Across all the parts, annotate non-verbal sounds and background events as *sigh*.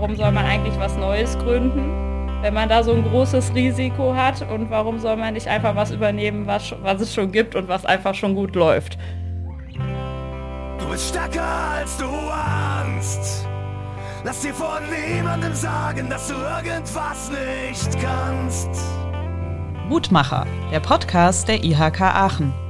warum soll man eigentlich was Neues gründen, wenn man da so ein großes Risiko hat und warum soll man nicht einfach was übernehmen, was, was es schon gibt und was einfach schon gut läuft. Du bist stärker als du ahnst. Lass dir von niemandem sagen, dass du irgendwas nicht kannst. Mutmacher, der Podcast der IHK Aachen.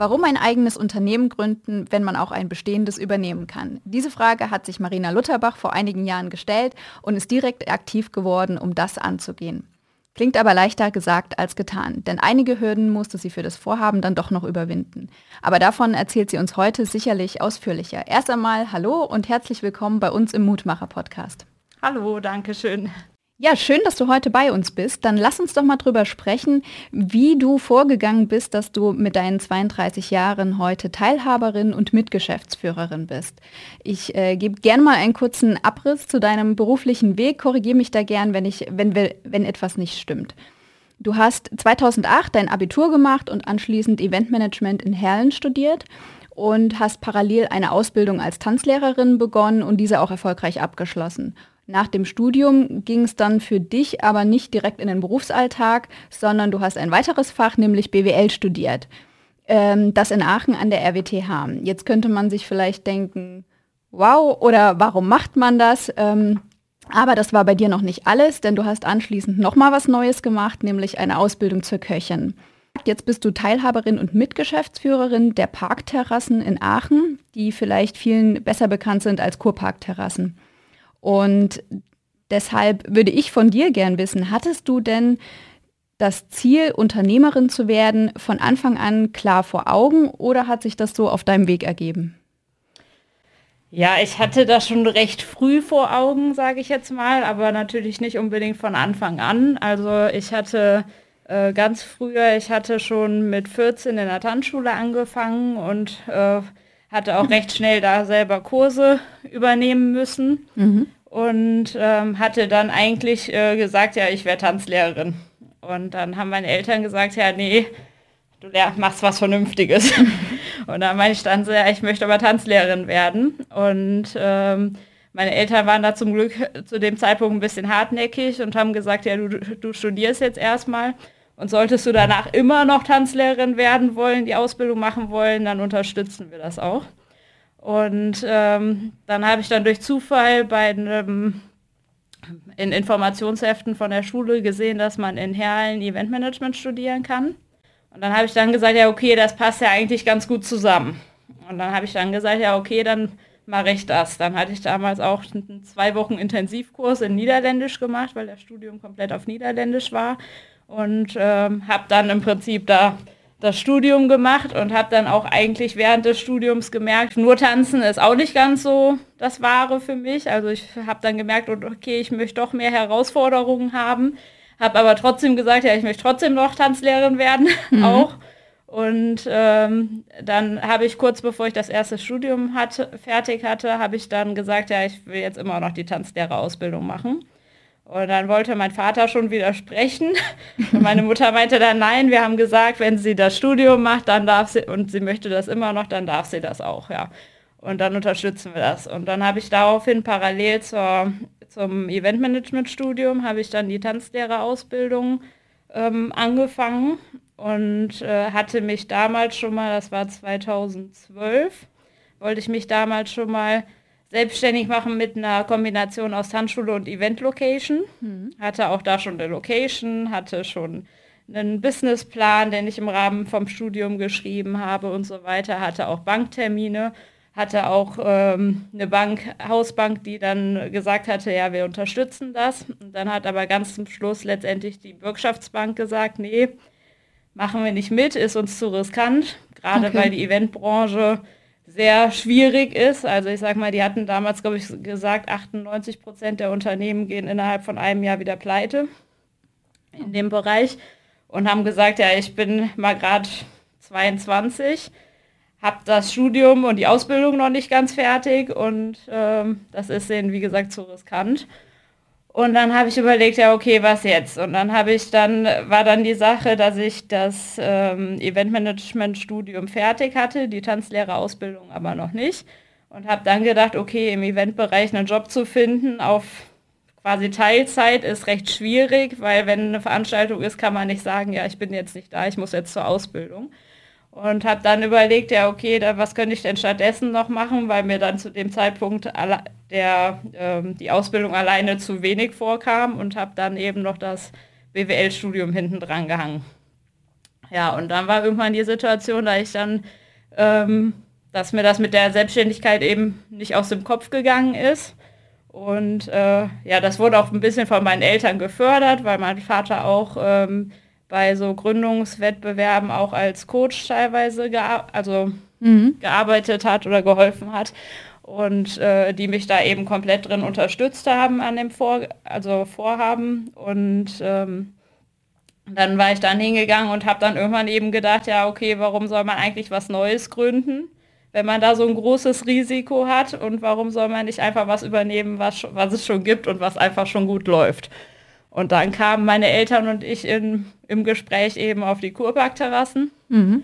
Warum ein eigenes Unternehmen gründen, wenn man auch ein bestehendes übernehmen kann? Diese Frage hat sich Marina Lutterbach vor einigen Jahren gestellt und ist direkt aktiv geworden, um das anzugehen. Klingt aber leichter gesagt als getan, denn einige Hürden musste sie für das Vorhaben dann doch noch überwinden. Aber davon erzählt sie uns heute sicherlich ausführlicher. Erst einmal hallo und herzlich willkommen bei uns im Mutmacher-Podcast. Hallo, danke schön. Ja, schön, dass du heute bei uns bist. Dann lass uns doch mal drüber sprechen, wie du vorgegangen bist, dass du mit deinen 32 Jahren heute Teilhaberin und Mitgeschäftsführerin bist. Ich äh, gebe gerne mal einen kurzen Abriss zu deinem beruflichen Weg. Korrigiere mich da gern, wenn, ich, wenn, wenn etwas nicht stimmt. Du hast 2008 dein Abitur gemacht und anschließend Eventmanagement in Herlen studiert und hast parallel eine Ausbildung als Tanzlehrerin begonnen und diese auch erfolgreich abgeschlossen. Nach dem Studium ging es dann für dich aber nicht direkt in den Berufsalltag, sondern du hast ein weiteres Fach, nämlich BWL studiert. Ähm, das in Aachen an der RWTH. Jetzt könnte man sich vielleicht denken, wow, oder warum macht man das? Ähm, aber das war bei dir noch nicht alles, denn du hast anschließend nochmal was Neues gemacht, nämlich eine Ausbildung zur Köchin. Jetzt bist du Teilhaberin und Mitgeschäftsführerin der Parkterrassen in Aachen, die vielleicht vielen besser bekannt sind als Kurparkterrassen. Und deshalb würde ich von dir gern wissen, hattest du denn das Ziel, Unternehmerin zu werden, von Anfang an klar vor Augen oder hat sich das so auf deinem Weg ergeben? Ja, ich hatte das schon recht früh vor Augen, sage ich jetzt mal, aber natürlich nicht unbedingt von Anfang an. Also ich hatte äh, ganz früher, ich hatte schon mit 14 in der Tanzschule angefangen und äh, hatte auch recht schnell da selber Kurse übernehmen müssen mhm. und ähm, hatte dann eigentlich äh, gesagt, ja, ich wäre Tanzlehrerin. Und dann haben meine Eltern gesagt, ja, nee, du machst was Vernünftiges. *laughs* und dann meine ich dann so, ja, ich möchte aber Tanzlehrerin werden. Und ähm, meine Eltern waren da zum Glück zu dem Zeitpunkt ein bisschen hartnäckig und haben gesagt, ja, du, du studierst jetzt erstmal. Und solltest du danach immer noch Tanzlehrerin werden wollen, die Ausbildung machen wollen, dann unterstützen wir das auch. Und ähm, dann habe ich dann durch Zufall bei einem in Informationsheften von der Schule gesehen, dass man in Herlen Eventmanagement studieren kann. Und dann habe ich dann gesagt, ja, okay, das passt ja eigentlich ganz gut zusammen. Und dann habe ich dann gesagt, ja, okay, dann mache ich das. Dann hatte ich damals auch zwei Wochen Intensivkurs in Niederländisch gemacht, weil das Studium komplett auf Niederländisch war und ähm, habe dann im Prinzip da das Studium gemacht und habe dann auch eigentlich während des Studiums gemerkt, nur tanzen ist auch nicht ganz so das Wahre für mich. Also ich habe dann gemerkt, okay, ich möchte doch mehr Herausforderungen haben, habe aber trotzdem gesagt, ja, ich möchte trotzdem noch Tanzlehrerin werden, mhm. *laughs* auch. Und ähm, dann habe ich kurz bevor ich das erste Studium hatte, fertig hatte, habe ich dann gesagt, ja, ich will jetzt immer noch die Tanzlehrerausbildung machen. Und dann wollte mein Vater schon widersprechen. Und meine Mutter meinte dann, nein, wir haben gesagt, wenn sie das Studium macht, dann darf sie, und sie möchte das immer noch, dann darf sie das auch, ja. Und dann unterstützen wir das. Und dann habe ich daraufhin parallel zur, zum Eventmanagement-Studium, habe ich dann die Tanzlehrerausbildung ähm, angefangen und äh, hatte mich damals schon mal, das war 2012, wollte ich mich damals schon mal selbstständig machen mit einer Kombination aus Tanzschule und Event-Location. Mhm. Hatte auch da schon eine Location, hatte schon einen Businessplan, den ich im Rahmen vom Studium geschrieben habe und so weiter, hatte auch Banktermine, hatte auch ähm, eine Bank, Hausbank, die dann gesagt hatte, ja, wir unterstützen das. Und dann hat aber ganz zum Schluss letztendlich die Bürgschaftsbank gesagt, nee, machen wir nicht mit, ist uns zu riskant, gerade okay. weil die Eventbranche sehr schwierig ist. Also ich sage mal, die hatten damals, glaube ich, gesagt, 98 Prozent der Unternehmen gehen innerhalb von einem Jahr wieder pleite in dem Bereich und haben gesagt, ja, ich bin mal gerade 22, habe das Studium und die Ausbildung noch nicht ganz fertig und ähm, das ist denen, wie gesagt, zu riskant. Und dann habe ich überlegt, ja, okay, was jetzt? Und dann habe ich dann, war dann die Sache, dass ich das ähm, Eventmanagement-Studium fertig hatte, die Tanzlehrerausbildung aber noch nicht. und habe dann gedacht, okay, im Eventbereich einen Job zu finden auf quasi Teilzeit ist recht schwierig, weil wenn eine Veranstaltung ist, kann man nicht sagen, ja, ich bin jetzt nicht da, ich muss jetzt zur Ausbildung. Und habe dann überlegt, ja, okay, da, was könnte ich denn stattdessen noch machen, weil mir dann zu dem Zeitpunkt der, ähm, die Ausbildung alleine zu wenig vorkam und habe dann eben noch das BWL-Studium hinten dran gehangen. Ja, und dann war irgendwann die Situation, da ich dann, ähm, dass mir das mit der Selbstständigkeit eben nicht aus dem Kopf gegangen ist. Und äh, ja, das wurde auch ein bisschen von meinen Eltern gefördert, weil mein Vater auch ähm, bei so Gründungswettbewerben auch als Coach teilweise gear also mhm. gearbeitet hat oder geholfen hat und äh, die mich da eben komplett drin unterstützt haben an dem Vor also Vorhaben und ähm, dann war ich dann hingegangen und habe dann irgendwann eben gedacht, ja okay, warum soll man eigentlich was Neues gründen? wenn man da so ein großes Risiko hat und warum soll man nicht einfach was übernehmen, was, was es schon gibt und was einfach schon gut läuft. Und dann kamen meine Eltern und ich in, im Gespräch eben auf die Kurparkterrassen. Mhm.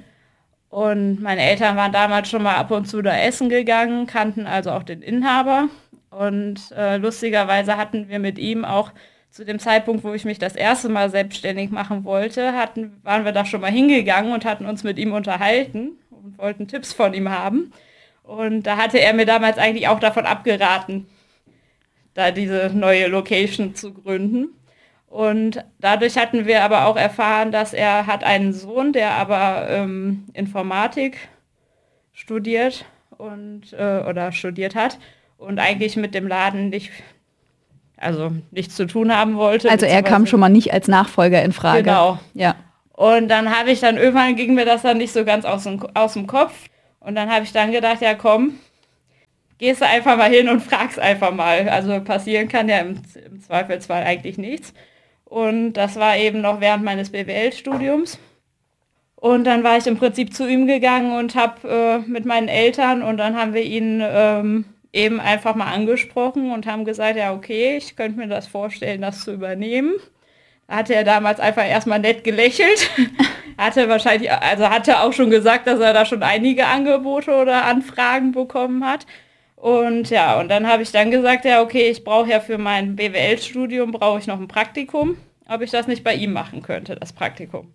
Und meine Eltern waren damals schon mal ab und zu da essen gegangen, kannten also auch den Inhaber. Und äh, lustigerweise hatten wir mit ihm auch zu dem Zeitpunkt, wo ich mich das erste Mal selbstständig machen wollte, hatten, waren wir da schon mal hingegangen und hatten uns mit ihm unterhalten und wollten Tipps von ihm haben. Und da hatte er mir damals eigentlich auch davon abgeraten, da diese neue Location zu gründen. Und dadurch hatten wir aber auch erfahren, dass er hat einen Sohn, der aber ähm, Informatik studiert und äh, oder studiert hat und eigentlich mit dem Laden nicht, also nichts zu tun haben wollte. Also er kam schon mal nicht als Nachfolger in Frage. Genau. Ja. Und dann habe ich dann irgendwann ging mir das dann nicht so ganz aus dem, aus dem Kopf. Und dann habe ich dann gedacht, ja komm, gehst du einfach mal hin und fragst einfach mal. Also passieren kann ja im, im Zweifelsfall eigentlich nichts. Und das war eben noch während meines BWL-Studiums. Und dann war ich im Prinzip zu ihm gegangen und habe äh, mit meinen Eltern und dann haben wir ihn ähm, eben einfach mal angesprochen und haben gesagt, ja okay, ich könnte mir das vorstellen, das zu übernehmen hatte er damals einfach erstmal nett gelächelt. *laughs* hatte wahrscheinlich, also hatte auch schon gesagt, dass er da schon einige Angebote oder Anfragen bekommen hat. Und ja, und dann habe ich dann gesagt, ja, okay, ich brauche ja für mein BWL-Studium, brauche ich noch ein Praktikum, ob ich das nicht bei ihm machen könnte, das Praktikum.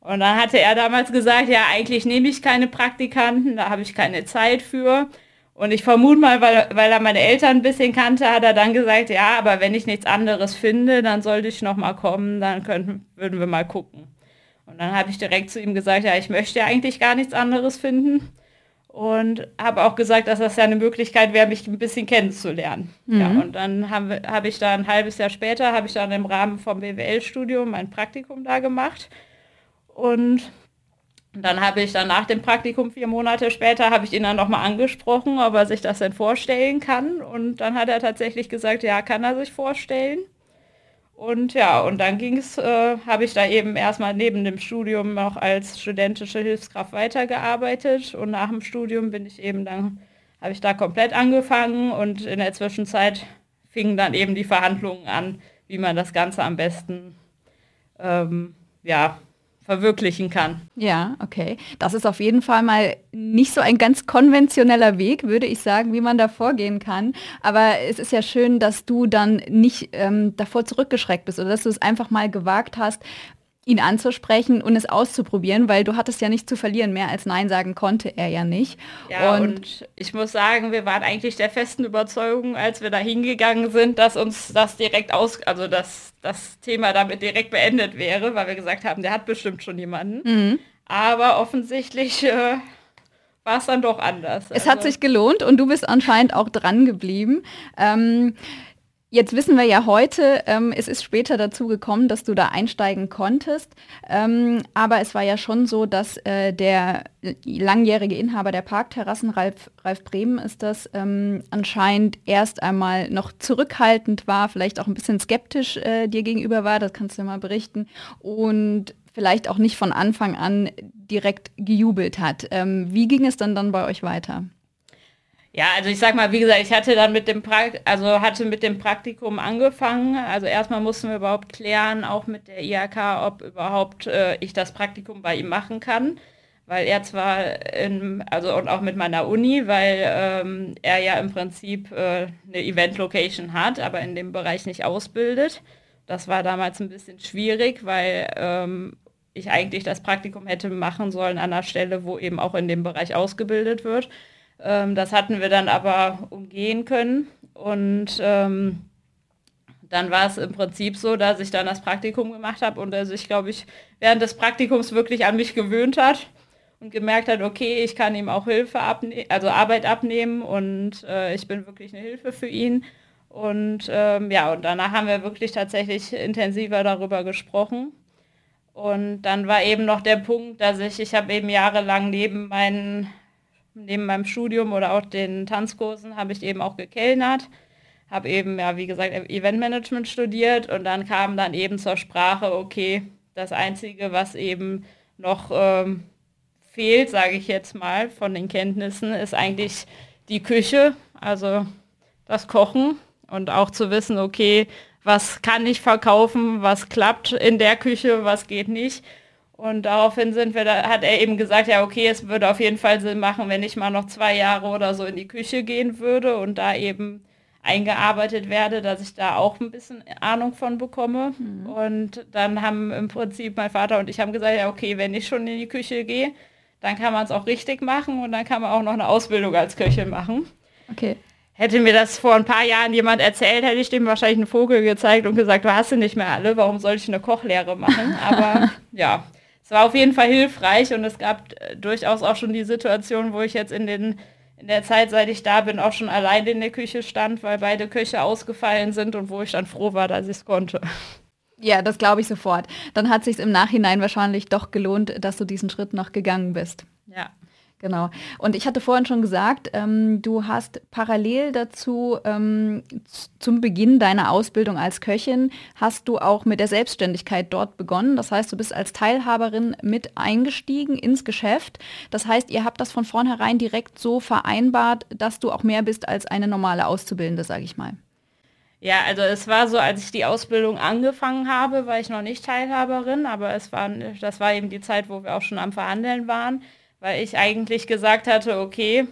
Und dann hatte er damals gesagt, ja, eigentlich nehme ich keine Praktikanten, da habe ich keine Zeit für. Und ich vermute mal, weil, weil er meine Eltern ein bisschen kannte, hat er dann gesagt, ja, aber wenn ich nichts anderes finde, dann sollte ich noch mal kommen, dann könnten, würden wir mal gucken. Und dann habe ich direkt zu ihm gesagt, ja, ich möchte ja eigentlich gar nichts anderes finden. Und habe auch gesagt, dass das ja eine Möglichkeit wäre, mich ein bisschen kennenzulernen. Mhm. Ja, und dann habe hab ich da ein halbes Jahr später, habe ich dann im Rahmen vom BWL-Studium mein Praktikum da gemacht. Und und dann habe ich dann nach dem Praktikum vier Monate später, habe ich ihn dann nochmal angesprochen, ob er sich das denn vorstellen kann. Und dann hat er tatsächlich gesagt, ja, kann er sich vorstellen. Und ja, und dann ging es, äh, habe ich da eben erstmal neben dem Studium noch als studentische Hilfskraft weitergearbeitet. Und nach dem Studium bin ich eben dann, habe ich da komplett angefangen und in der Zwischenzeit fingen dann eben die Verhandlungen an, wie man das Ganze am besten ähm, ja, verwirklichen kann. Ja, okay. Das ist auf jeden Fall mal nicht so ein ganz konventioneller Weg, würde ich sagen, wie man da vorgehen kann. Aber es ist ja schön, dass du dann nicht ähm, davor zurückgeschreckt bist oder dass du es einfach mal gewagt hast, ihn anzusprechen und es auszuprobieren, weil du hattest ja nicht zu verlieren. Mehr als Nein sagen konnte er ja nicht. Ja, und, und, ich muss sagen, wir waren eigentlich der festen Überzeugung, als wir da hingegangen sind, dass uns das direkt aus, also dass das Thema damit direkt beendet wäre, weil wir gesagt haben, der hat bestimmt schon jemanden. Mhm. Aber offensichtlich äh, war es dann doch anders. Es also. hat sich gelohnt und du bist anscheinend auch dran geblieben. Ähm, Jetzt wissen wir ja heute, ähm, es ist später dazu gekommen, dass du da einsteigen konntest. Ähm, aber es war ja schon so, dass äh, der langjährige Inhaber der Parkterrassen, Ralf, Ralf Bremen ist das, ähm, anscheinend erst einmal noch zurückhaltend war, vielleicht auch ein bisschen skeptisch äh, dir gegenüber war, das kannst du mal berichten. Und vielleicht auch nicht von Anfang an direkt gejubelt hat. Ähm, wie ging es dann dann bei euch weiter? Ja, also ich sag mal, wie gesagt, ich hatte dann mit dem Prakt also hatte mit dem Praktikum angefangen. Also erstmal mussten wir überhaupt klären, auch mit der IHK, ob überhaupt äh, ich das Praktikum bei ihm machen kann. weil er zwar, in, also und auch mit meiner Uni, weil ähm, er ja im Prinzip äh, eine Event-Location hat, aber in dem Bereich nicht ausbildet. Das war damals ein bisschen schwierig, weil ähm, ich eigentlich das Praktikum hätte machen sollen an einer Stelle, wo eben auch in dem Bereich ausgebildet wird. Ähm, das hatten wir dann aber umgehen können und ähm, dann war es im Prinzip so, dass ich dann das Praktikum gemacht habe und er sich, glaube ich, während des Praktikums wirklich an mich gewöhnt hat und gemerkt hat, okay, ich kann ihm auch Hilfe abnehmen, also Arbeit abnehmen und äh, ich bin wirklich eine Hilfe für ihn. Und ähm, ja, und danach haben wir wirklich tatsächlich intensiver darüber gesprochen. Und dann war eben noch der Punkt, dass ich, ich habe eben jahrelang neben meinen, neben meinem Studium oder auch den Tanzkursen habe ich eben auch gekellnert habe eben, ja, wie gesagt, Eventmanagement studiert und dann kam dann eben zur Sprache, okay, das Einzige, was eben noch ähm, fehlt, sage ich jetzt mal, von den Kenntnissen, ist eigentlich die Küche, also das Kochen und auch zu wissen, okay, was kann ich verkaufen, was klappt in der Küche, was geht nicht. Und daraufhin sind wir da, hat er eben gesagt, ja, okay, es würde auf jeden Fall Sinn machen, wenn ich mal noch zwei Jahre oder so in die Küche gehen würde und da eben eingearbeitet werde, dass ich da auch ein bisschen Ahnung von bekomme. Mhm. Und dann haben im Prinzip mein Vater und ich haben gesagt, ja, okay, wenn ich schon in die Küche gehe, dann kann man es auch richtig machen und dann kann man auch noch eine Ausbildung als Köchin machen. Okay. Hätte mir das vor ein paar Jahren jemand erzählt, hätte ich dem wahrscheinlich einen Vogel gezeigt und gesagt, du hast sie nicht mehr alle, warum soll ich eine Kochlehre machen? Aber *laughs* ja, es war auf jeden Fall hilfreich und es gab äh, durchaus auch schon die Situation, wo ich jetzt in den in der Zeit, seit ich da bin, auch schon allein in der Küche stand, weil beide Köche ausgefallen sind und wo ich dann froh war, dass ich es konnte. Ja, das glaube ich sofort. Dann hat sich im Nachhinein wahrscheinlich doch gelohnt, dass du diesen Schritt noch gegangen bist. Ja. Genau. Und ich hatte vorhin schon gesagt, ähm, du hast parallel dazu ähm, zum Beginn deiner Ausbildung als Köchin, hast du auch mit der Selbstständigkeit dort begonnen. Das heißt, du bist als Teilhaberin mit eingestiegen ins Geschäft. Das heißt, ihr habt das von vornherein direkt so vereinbart, dass du auch mehr bist als eine normale Auszubildende, sage ich mal. Ja, also es war so, als ich die Ausbildung angefangen habe, war ich noch nicht Teilhaberin, aber es war, das war eben die Zeit, wo wir auch schon am Verhandeln waren weil ich eigentlich gesagt hatte, okay,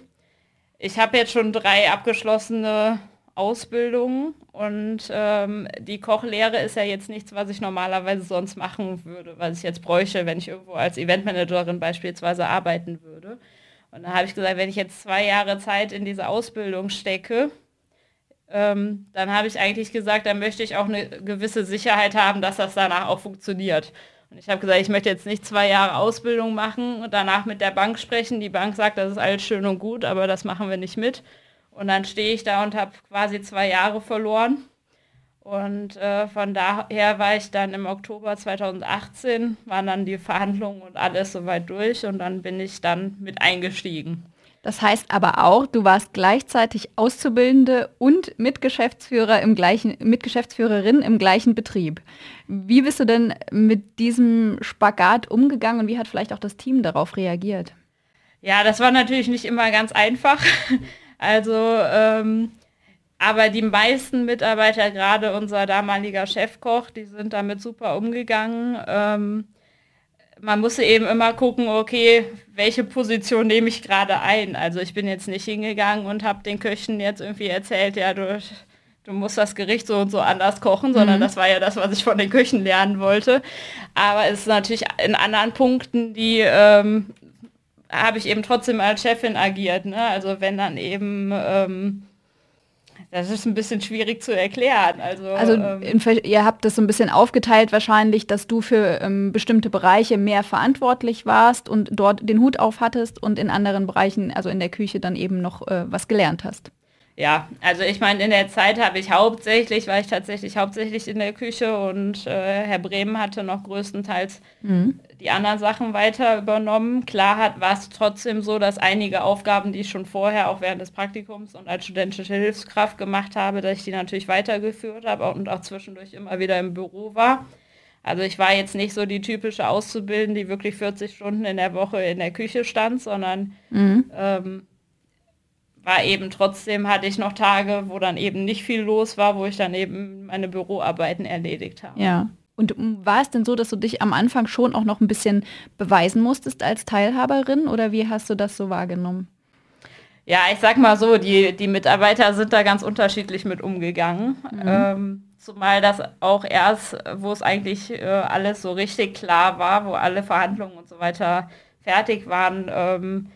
ich habe jetzt schon drei abgeschlossene Ausbildungen und ähm, die Kochlehre ist ja jetzt nichts, was ich normalerweise sonst machen würde, was ich jetzt bräuchte, wenn ich irgendwo als Eventmanagerin beispielsweise arbeiten würde. Und dann habe ich gesagt, wenn ich jetzt zwei Jahre Zeit in diese Ausbildung stecke, ähm, dann habe ich eigentlich gesagt, dann möchte ich auch eine gewisse Sicherheit haben, dass das danach auch funktioniert. Und ich habe gesagt, ich möchte jetzt nicht zwei Jahre Ausbildung machen und danach mit der Bank sprechen. Die Bank sagt, das ist alles schön und gut, aber das machen wir nicht mit. Und dann stehe ich da und habe quasi zwei Jahre verloren. Und äh, von daher war ich dann im Oktober 2018, waren dann die Verhandlungen und alles soweit durch und dann bin ich dann mit eingestiegen. Das heißt aber auch, du warst gleichzeitig Auszubildende und Mitgeschäftsführer im gleichen, Mitgeschäftsführerin im gleichen Betrieb. Wie bist du denn mit diesem Spagat umgegangen und wie hat vielleicht auch das Team darauf reagiert? Ja, das war natürlich nicht immer ganz einfach. *laughs* Also, ähm, aber die meisten Mitarbeiter, gerade unser damaliger Chefkoch, die sind damit super umgegangen. Ähm, man muss eben immer gucken, okay, welche Position nehme ich gerade ein. Also ich bin jetzt nicht hingegangen und habe den Köchen jetzt irgendwie erzählt, ja, du, du musst das Gericht so und so anders kochen, sondern mhm. das war ja das, was ich von den Köchen lernen wollte. Aber es ist natürlich in anderen Punkten, die ähm, habe ich eben trotzdem als Chefin agiert. Ne? Also wenn dann eben... Ähm, das ist ein bisschen schwierig zu erklären. Also, also ähm, ihr habt das so ein bisschen aufgeteilt wahrscheinlich, dass du für ähm, bestimmte Bereiche mehr verantwortlich warst und dort den Hut auf hattest und in anderen Bereichen, also in der Küche, dann eben noch äh, was gelernt hast. Ja, also ich meine, in der Zeit habe ich hauptsächlich, war ich tatsächlich hauptsächlich in der Küche und äh, Herr Bremen hatte noch größtenteils mhm. Die anderen Sachen weiter übernommen. Klar war es trotzdem so, dass einige Aufgaben, die ich schon vorher auch während des Praktikums und als studentische Hilfskraft gemacht habe, dass ich die natürlich weitergeführt habe und auch zwischendurch immer wieder im Büro war. Also ich war jetzt nicht so die typische Auszubildende, die wirklich 40 Stunden in der Woche in der Küche stand, sondern mhm. ähm, war eben trotzdem, hatte ich noch Tage, wo dann eben nicht viel los war, wo ich dann eben meine Büroarbeiten erledigt habe. Ja. Und war es denn so, dass du dich am Anfang schon auch noch ein bisschen beweisen musstest als Teilhaberin oder wie hast du das so wahrgenommen? Ja, ich sag mal so, die, die Mitarbeiter sind da ganz unterschiedlich mit umgegangen. Mhm. Ähm, zumal das auch erst, wo es eigentlich äh, alles so richtig klar war, wo alle Verhandlungen und so weiter fertig waren, ähm,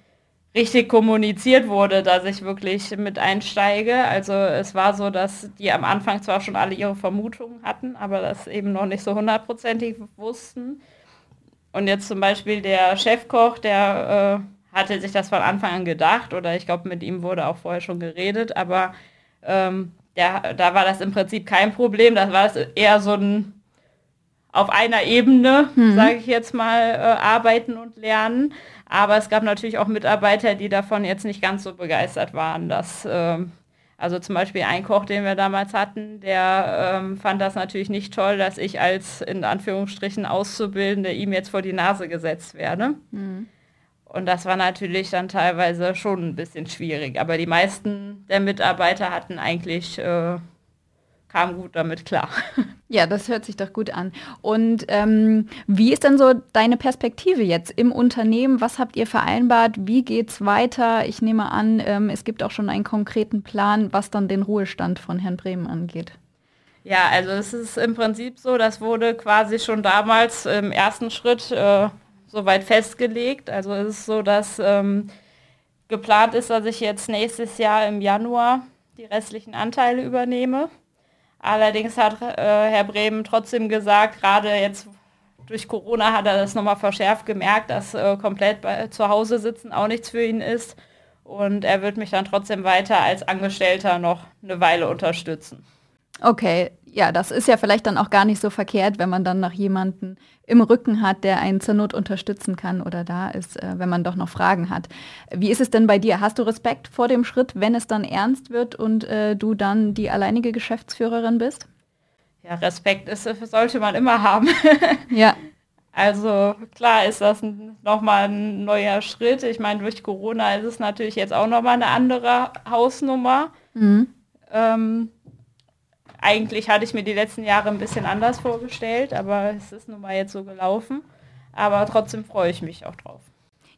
richtig kommuniziert wurde, dass ich wirklich mit einsteige. Also es war so, dass die am Anfang zwar schon alle ihre Vermutungen hatten, aber das eben noch nicht so hundertprozentig wussten. Und jetzt zum Beispiel der Chefkoch, der äh, hatte sich das von Anfang an gedacht oder ich glaube, mit ihm wurde auch vorher schon geredet, aber ähm, der, da war das im Prinzip kein Problem. Das war eher so ein auf einer Ebene, hm. sage ich jetzt mal, äh, arbeiten und lernen. Aber es gab natürlich auch Mitarbeiter, die davon jetzt nicht ganz so begeistert waren, dass äh, also zum Beispiel ein Koch, den wir damals hatten, der ähm, fand das natürlich nicht toll, dass ich als in Anführungsstrichen Auszubildende ihm jetzt vor die Nase gesetzt werde. Mhm. Und das war natürlich dann teilweise schon ein bisschen schwierig. Aber die meisten der Mitarbeiter hatten eigentlich äh, kam gut damit klar. *laughs* Ja, das hört sich doch gut an. Und ähm, wie ist denn so deine Perspektive jetzt im Unternehmen? Was habt ihr vereinbart? Wie geht es weiter? Ich nehme an, ähm, es gibt auch schon einen konkreten Plan, was dann den Ruhestand von Herrn Bremen angeht. Ja, also es ist im Prinzip so, das wurde quasi schon damals im ersten Schritt äh, soweit festgelegt. Also es ist so, dass ähm, geplant ist, dass ich jetzt nächstes Jahr im Januar die restlichen Anteile übernehme. Allerdings hat äh, Herr Bremen trotzdem gesagt, gerade jetzt durch Corona hat er das nochmal verschärft gemerkt, dass äh, komplett bei, zu Hause sitzen auch nichts für ihn ist. Und er wird mich dann trotzdem weiter als Angestellter noch eine Weile unterstützen. Okay, ja, das ist ja vielleicht dann auch gar nicht so verkehrt, wenn man dann noch jemanden im Rücken hat, der einen zur Not unterstützen kann oder da ist, äh, wenn man doch noch Fragen hat. Wie ist es denn bei dir? Hast du Respekt vor dem Schritt, wenn es dann ernst wird und äh, du dann die alleinige Geschäftsführerin bist? Ja, Respekt ist, sollte man immer haben. *laughs* ja. Also klar ist das nochmal ein neuer Schritt. Ich meine, durch Corona ist es natürlich jetzt auch nochmal eine andere Hausnummer. Mhm. Ähm, eigentlich hatte ich mir die letzten Jahre ein bisschen anders vorgestellt, aber es ist nun mal jetzt so gelaufen. Aber trotzdem freue ich mich auch drauf.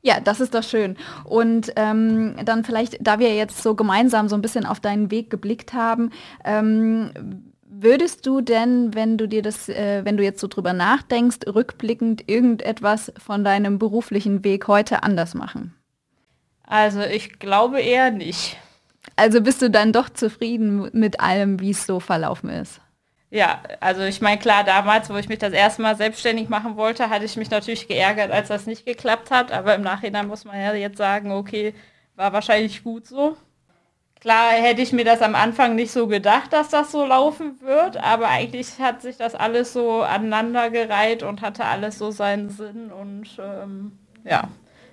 Ja, das ist doch schön. Und ähm, dann vielleicht, da wir jetzt so gemeinsam so ein bisschen auf deinen Weg geblickt haben, ähm, würdest du denn, wenn du dir das, äh, wenn du jetzt so drüber nachdenkst, rückblickend irgendetwas von deinem beruflichen Weg heute anders machen? Also ich glaube eher nicht. Also bist du dann doch zufrieden mit allem, wie es so verlaufen ist? Ja, also ich meine, klar, damals, wo ich mich das erste Mal selbstständig machen wollte, hatte ich mich natürlich geärgert, als das nicht geklappt hat. Aber im Nachhinein muss man ja jetzt sagen, okay, war wahrscheinlich gut so. Klar hätte ich mir das am Anfang nicht so gedacht, dass das so laufen wird, aber eigentlich hat sich das alles so aneinandergereiht und hatte alles so seinen Sinn und ähm, ja,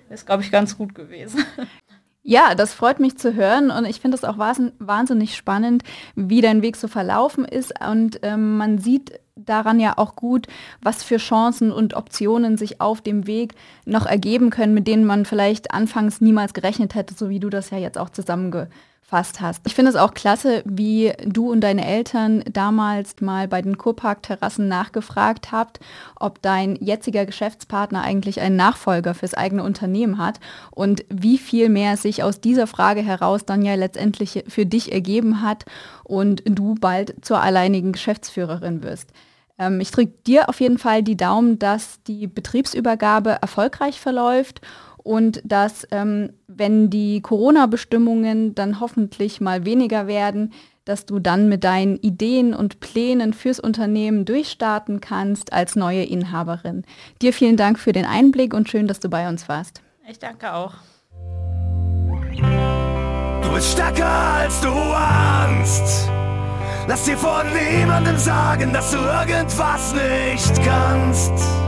ist, glaube ich, ganz gut gewesen. *laughs* Ja, das freut mich zu hören und ich finde es auch wahnsinnig spannend, wie dein Weg so verlaufen ist und ähm, man sieht daran ja auch gut, was für Chancen und Optionen sich auf dem Weg noch ergeben können, mit denen man vielleicht anfangs niemals gerechnet hätte, so wie du das ja jetzt auch zusammenge fast hast. Ich finde es auch klasse, wie du und deine Eltern damals mal bei den Kurpark-Terrassen nachgefragt habt, ob dein jetziger Geschäftspartner eigentlich einen Nachfolger fürs eigene Unternehmen hat und wie viel mehr sich aus dieser Frage heraus dann ja letztendlich für dich ergeben hat und du bald zur alleinigen Geschäftsführerin wirst. Ähm, ich drücke dir auf jeden Fall die Daumen, dass die Betriebsübergabe erfolgreich verläuft und dass, ähm, wenn die Corona-Bestimmungen dann hoffentlich mal weniger werden, dass du dann mit deinen Ideen und Plänen fürs Unternehmen durchstarten kannst als neue Inhaberin. Dir vielen Dank für den Einblick und schön, dass du bei uns warst. Ich danke auch. Du bist stärker als du ahnst. Lass dir von niemandem sagen, dass du irgendwas nicht kannst.